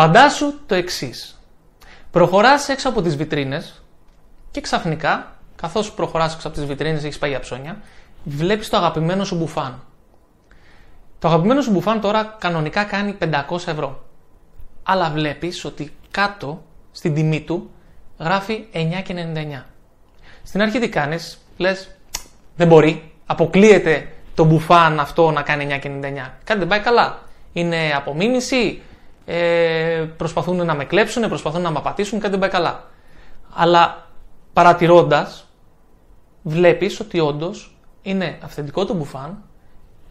Φαντάσου το εξής. Προχωράς έξω από τις βιτρίνες και ξαφνικά, καθώς προχωράς έξω από τις βιτρίνες, έχεις πάει για ψώνια, βλέπεις το αγαπημένο σου μπουφάν. Το αγαπημένο σου μπουφάν τώρα κανονικά κάνει 500 ευρώ. Αλλά βλέπεις ότι κάτω στην τιμή του γράφει 9,99. Στην αρχή τι κάνεις, λες δεν μπορεί, αποκλείεται το μπουφάν αυτό να κάνει 9,99. Κάτι δεν πάει καλά. Είναι απομίμηση, ε, προσπαθούν να με κλέψουν, προσπαθούν να με απατήσουν, κάτι δεν πάει καλά. Αλλά παρατηρώντας, βλέπεις ότι όντως είναι αυθεντικό το μπουφάν,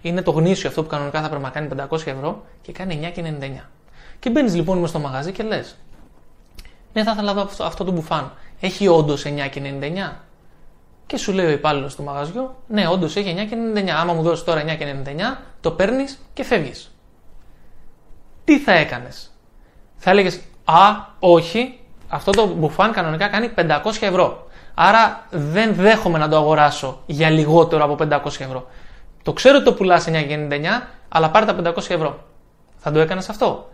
είναι το γνήσιο αυτό που κανονικά θα πρέπει να κάνει 500 ευρώ και κάνει 9,99. Και μπαίνεις λοιπόν μέσα στο μαγαζί και λες: Ναι, θα ήθελα να δω αυτό, το μπουφάν. Έχει όντως 9,99. Και σου λέει ο υπάλληλος του μαγαζιού: Ναι, όντως έχει 9,99. Άμα μου δώσεις τώρα 9,99, το παίρνεις και φεύγεις. Τι θα έκανες, θα έλεγες: Α, όχι, αυτό το μπουφάν κανονικά κάνει 500 ευρώ. Άρα δεν δέχομαι να το αγοράσω για λιγότερο από 500 ευρώ. Το ξέρω ότι το πουλάς 9,99, αλλά πάρε τα 500 ευρώ. Θα το έκανες αυτό.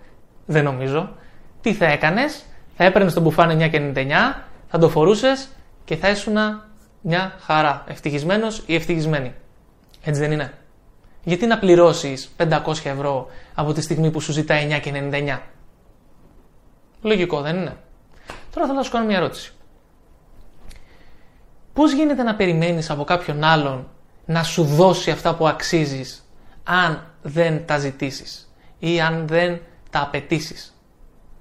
Δεν νομίζω. Τι θα έκανες, θα έπαιρνες τον μπουφάν 9,99, θα το φορούσες και θα ήσουν μια χαρά. Ευτυχισμένος ή ευτυχισμένη. Έτσι δεν είναι. Γιατί να πληρώσεις 500 ευρώ από τη στιγμή που σου ζητάει 9,99. Λογικό δεν είναι; Τώρα θέλω να σου κάνω μια ερώτηση. Πώς γίνεται να περιμένεις από κάποιον άλλον να σου δώσει αυτά που αξίζεις αν δεν τα ζητήσεις ή αν δεν τα απαιτήσεις;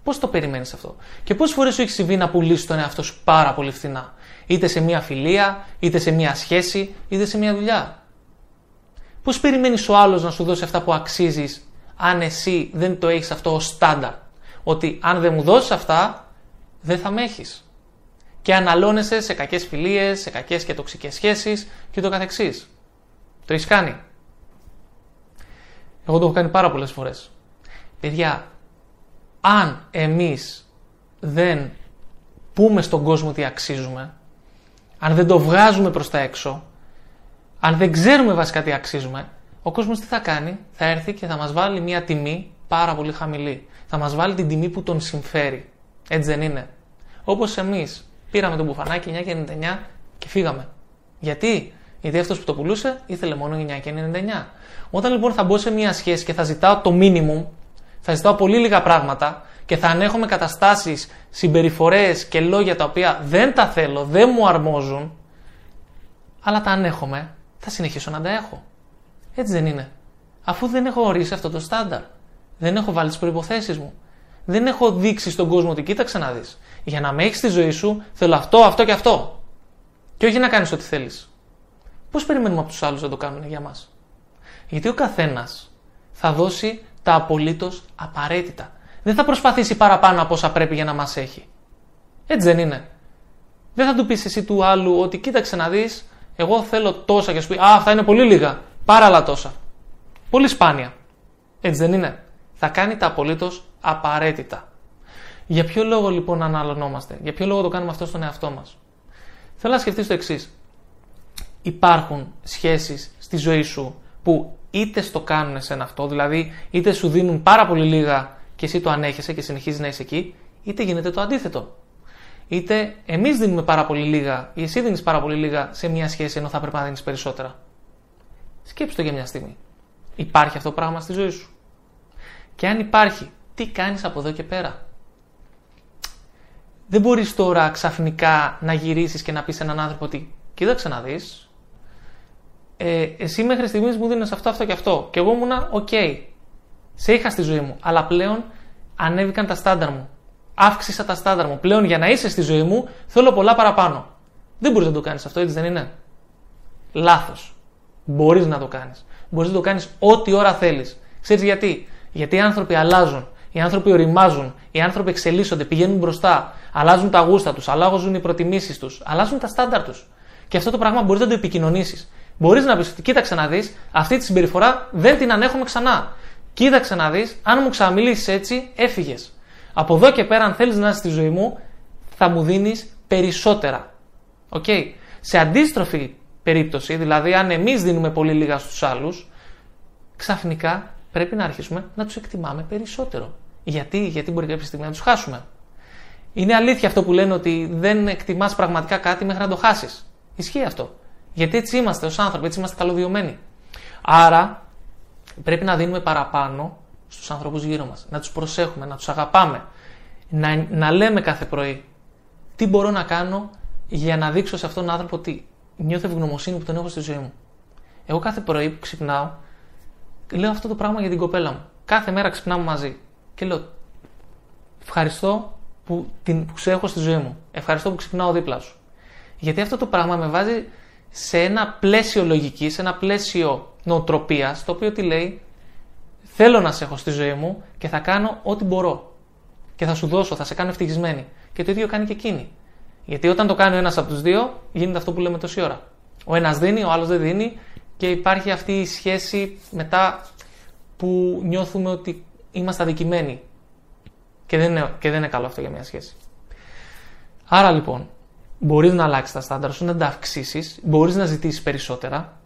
Πώς το περιμένεις αυτό; Και πόσες φορές σου έχει συμβεί να πουλήσεις τον εαυτό σου πάρα πολύ φθηνά; Είτε σε μια φιλία, είτε σε μια σχέση, είτε σε μια δουλειά; Πώς περιμένεις ο άλλος να σου δώσει αυτά που αξίζεις αν εσύ δεν το έχεις αυτό ως στάνταρ. Ότι αν δεν μου δώσεις αυτά δεν θα με έχεις και αναλώνεσαι σε κακές φιλίες, σε κακές και τοξικές σχέσεις και το καθεξής. Το έχεις κάνει. Εγώ το έχω κάνει πάρα πολλές φορές. Παιδιά, αν εμείς δεν πούμε στον κόσμο τι αξίζουμε, αν δεν το βγάζουμε προς τα έξω, αν δεν ξέρουμε βασικά τι αξίζουμε, ο κόσμος τι θα κάνει, θα έρθει και θα μας βάλει μια τιμή πάρα πολύ χαμηλή. Θα μας βάλει την τιμή που τον συμφέρει. Έτσι δεν είναι; Όπως εμείς Πήραμε το μπουφανάκι 9,99 και φύγαμε. Γιατί; Γιατί αυτός που το πουλούσε ήθελε μόνο 9,99. Όταν λοιπόν θα μπω σε μια σχέση και θα ζητάω το minimum, θα ζητάω πολύ λίγα πράγματα και θα ανέχομαι καταστάσεις, συμπεριφορές και λόγια τα οποία δεν τα θέλω, δεν μου αρμόζουν, αλλά τα ανέχομαι, θα συνεχίσω να τα έχω. Έτσι δεν είναι. Αφού δεν έχω ορίσει αυτό το στάνταρ. Δεν έχω βάλει τις προποθέσει μου. Δεν έχω δείξει στον κόσμο ότι κοίταξε να δεις. Για να με έχεις στη ζωή σου, θέλω αυτό, αυτό και αυτό. Και όχι να κάνεις ό,τι θέλεις. Πώς περιμένουμε από τους άλλους να το κάνουν για μας; Γιατί ο καθένας θα δώσει τα απολύτως απαραίτητα. Δεν θα προσπαθήσει παραπάνω από όσα πρέπει για να μας έχει. Έτσι δεν είναι. Δεν θα του πεις εσύ του άλλου ότι κοίταξε να δεις, εγώ θέλω τόσα και σου πει Α, αυτά είναι πολύ λίγα. Πάρα άλλα τόσα. Πολύ σπάνια. Έτσι δεν είναι. Θα κάνει τα απολύτως απαραίτητα. Για ποιο λόγο λοιπόν αναλωνόμαστε, για ποιο λόγο το κάνουμε αυτό στον εαυτό μας; Θέλω να σκεφτείς το εξής. Υπάρχουν σχέσεις στη ζωή σου που είτε στο κάνουν εσένα αυτό, δηλαδή είτε σου δίνουν πάρα πολύ λίγα και εσύ το ανέχεσαι και συνεχίζεις να είσαι εκεί, είτε γίνεται το αντίθετο. Είτε εμείς δίνουμε πάρα πολύ λίγα ή εσύ δίνεις πάρα πολύ λίγα σε μια σχέση ενώ θα πρέπει να δίνεις περισσότερα. Σκέψτε το για μια στιγμή. Υπάρχει αυτό το πράγμα στη ζωή σου; Και αν υπάρχει, τι κάνεις από εδώ και πέρα; Δεν μπορείς τώρα ξαφνικά να γυρίσεις και να πεις σε έναν άνθρωπο ότι κοίταξε να δεις, ε, εσύ μέχρι στιγμής μου δίνεις αυτό, αυτό και αυτό και εγώ ήμουνα οκ. Σε είχα στη ζωή μου, αλλά πλέον ανέβηκαν τα στάνταρ μου. Αύξησα τα στάνταρ μου. Πλέον για να είσαι στη ζωή μου θέλω πολλά παραπάνω. Δεν μπορείς να το κάνεις αυτό, έτσι δεν είναι; Λάθος. Μπορείς να το κάνεις. Μπορείς να το κάνεις ό,τι ώρα θέλεις. Ξέρεις γιατί; Γιατί οι άνθρωποι αλλάζουν. Οι άνθρωποι οριμάζουν, οι άνθρωποι εξελίσσονται, πηγαίνουν μπροστά, αλλάζουν τα γούστα τους, αλλάζουν οι προτιμήσεις τους, αλλάζουν τα στάνταρ τους. Και αυτό το πράγμα μπορείς να το επικοινωνήσεις. Μπορείς να πεις ότι κοίταξε να δεις, αυτή τη συμπεριφορά δεν την ανέχομαι ξανά. Κοίταξε να δεις, αν μου ξαναμιλήσεις έτσι, έφυγες. Από εδώ και πέρα, αν θέλεις να είσαι στη ζωή μου, θα μου δίνεις περισσότερα. OK. Okay. Σε αντίστροφη περίπτωση, δηλαδή αν εμείς δίνουμε πολύ λίγα στους άλλους, ξαφνικά πρέπει να αρχίσουμε να τους εκτιμάμε περισσότερο. Γιατί, γιατί μπορεί κάποια στιγμή να τους χάσουμε. Είναι αλήθεια αυτό που λένε ότι δεν εκτιμάς πραγματικά κάτι μέχρι να το χάσεις. Ισχύει αυτό. Γιατί έτσι είμαστε ως άνθρωποι, έτσι είμαστε καλωδιωμένοι. Άρα πρέπει να δίνουμε παραπάνω στους ανθρώπους γύρω μας. Να τους προσέχουμε, να τους αγαπάμε. Να, να λέμε κάθε πρωί τι μπορώ να κάνω για να δείξω σε αυτόν τον άνθρωπο ότι νιώθω ευγνωμοσύνη που τον έχω στη ζωή μου. Εγώ κάθε πρωί που ξυπνάω, λέω αυτό το πράγμα για την κοπέλα μου. Κάθε μέρα ξυπνάμε μαζί. Και λέω, ευχαριστώ που, την, που σε έχω στη ζωή μου. Ευχαριστώ που ξυπνάω δίπλα σου. Γιατί αυτό το πράγμα με βάζει σε ένα πλαίσιο λογικής, σε ένα πλαίσιο νοοτροπίας, το οποίο τι λέει, θέλω να σε έχω στη ζωή μου και θα κάνω ό,τι μπορώ. Και θα σου δώσω, θα σε κάνω ευτυχισμένη. Και το ίδιο κάνει και εκείνη. Γιατί όταν το κάνει ο ένας από τους δύο, γίνεται αυτό που λέμε τόση ώρα. Ο ένας δίνει, ο άλλος δεν δίνει και υπάρχει αυτή η σχέση μετά που νιώθουμε ότι είμαστε αδικημένοι. Και δεν είναι, και δεν είναι καλό αυτό για μια σχέση. Άρα λοιπόν, μπορείς να αλλάξεις τα στάνταρ σου, να τα αυξήσεις, μπορείς να ζητήσεις περισσότερα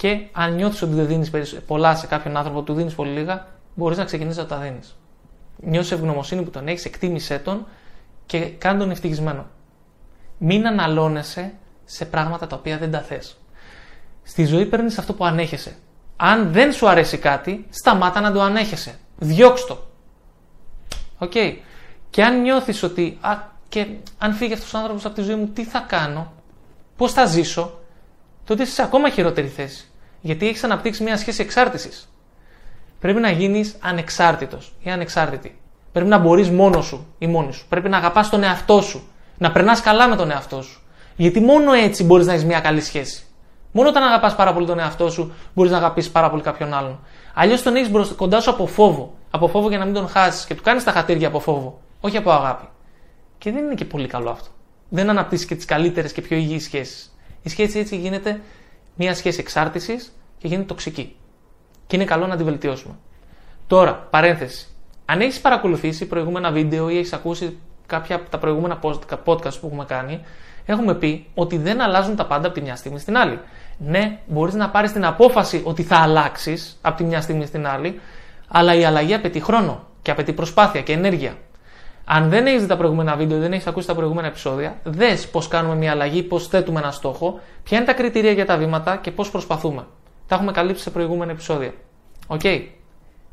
και αν νιώθεις ότι δεν δίνεις πολλά σε κάποιον άνθρωπο, του δίνεις πολύ λίγα, μπορείς να ξεκινήσεις να τα δίνεις. Νιώθεις ευγνωμοσύνη που τον έχεις, εκτίμησέ τον και κάνε τον ευτυχισμένο. Μην αναλώνεσαι σε πράγματα τα οποία δεν τα θες. Στη ζωή παίρνεις αυτό που ανέχεσαι. Αν δεν σου αρέσει κάτι, σταμάτα να το ανέχεσαι. Διώξ' το. OK. Okay. Και αν νιώθεις ότι α, και αν φύγει αυτός ο άνθρωπος από τη ζωή μου, τι θα κάνω, πώς θα ζήσω, τότε είσαι σε ακόμα χειρότερη θέση. Γιατί έχεις αναπτύξει μια σχέση εξάρτησης. Πρέπει να γίνεις ανεξάρτητος ή ανεξάρτητη. Πρέπει να μπορείς μόνος σου ή μόνη σου. Πρέπει να αγαπάς τον εαυτό σου. Να περνάς καλά με τον εαυτό σου. Γιατί μόνο έτσι μπορείς να έχεις μια καλή σχέση. Μόνο όταν αγαπάς πάρα πολύ τον εαυτό σου, μπορείς να αγαπήσεις πάρα πολύ κάποιον άλλον. Αλλιώς τον έχεις κοντά σου από φόβο. Από φόβο για να μην τον χάσεις και του κάνεις τα χατήρια από φόβο. Όχι από αγάπη. Και δεν είναι και πολύ καλό αυτό. Δεν αναπτύσσει και τις καλύτερες και πιο υγιείς σχέσεις. Η σχέση έτσι γίνεται μια σχέση εξάρτησης και γίνεται τοξική. Και είναι καλό να τη βελτιώσουμε. Τώρα, παρένθεση. Αν έχεις παρακολουθήσει προηγούμενα βίντεο ή έχεις ακούσει κάποια από τα προηγούμενα podcast που έχουμε κάνει, έχουμε πει ότι δεν αλλάζουν τα πάντα από τη μια στιγμή στην άλλη. Ναι, μπορείς να πάρεις την απόφαση ότι θα αλλάξεις από τη μια στιγμή στην άλλη, αλλά η αλλαγή απαιτεί χρόνο και απαιτεί προσπάθεια και ενέργεια. Αν δεν έχεις δει τα προηγούμενα βίντεο, δεν έχεις ακούσει τα προηγούμενα επεισόδια, δες πώς κάνουμε μια αλλαγή, πώς θέτουμε ένα στόχο, ποια είναι τα κριτήρια για τα βήματα και πώς προσπαθούμε. Τα έχουμε καλύψει σε προηγούμενα επεισόδια. OK. Okay.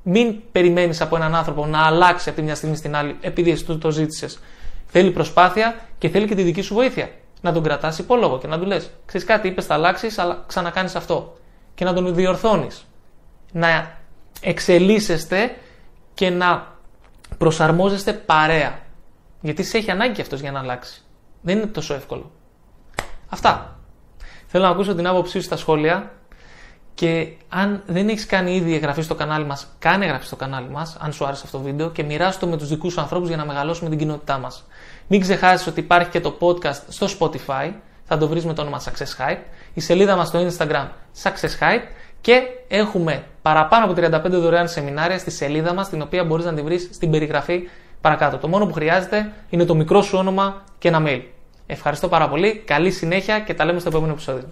Μην περιμένεις από έναν άνθρωπο να αλλάξει από τη μια στιγμή στην άλλη επειδή εσύ το ζήτησες. Θέλει προσπάθεια και θέλει και τη δική σου βοήθεια. Να τον κρατάς υπόλογο και να του λες: Ξέρεις κάτι, είπες θα αλλάξεις, αλλά ξανακάνεις αυτό. Και να τον διορθώνεις. Να εξελίσσεστε και να προσαρμόζεστε παρέα. Γιατί σε έχει ανάγκη αυτός για να αλλάξει. Δεν είναι τόσο εύκολο. Αυτά. Θέλω να ακούσω την άποψή σου στα σχόλια. Και αν δεν έχεις κάνει ήδη εγγραφή στο κανάλι μας, κάνε εγγραφή στο κανάλι μας, αν σου άρεσε αυτό το βίντεο, και μοιράσου το με τους δικούς σου ανθρώπους για να μεγαλώσουμε την κοινότητά μας. Μην ξεχάσεις ότι υπάρχει και το podcast στο Spotify, θα το βρεις με το όνομα Success Hype, η σελίδα μας στο Instagram Success Hype και έχουμε παραπάνω από 35 δωρεάν σεμινάρια στη σελίδα μας, την οποία μπορείς να τη βρεις στην περιγραφή παρακάτω. Το μόνο που χρειάζεται είναι το μικρό σου όνομα και ένα mail. Ευχαριστώ πάρα πολύ, καλή συνέχεια και τα λέμε στο επόμενο επεισόδιο.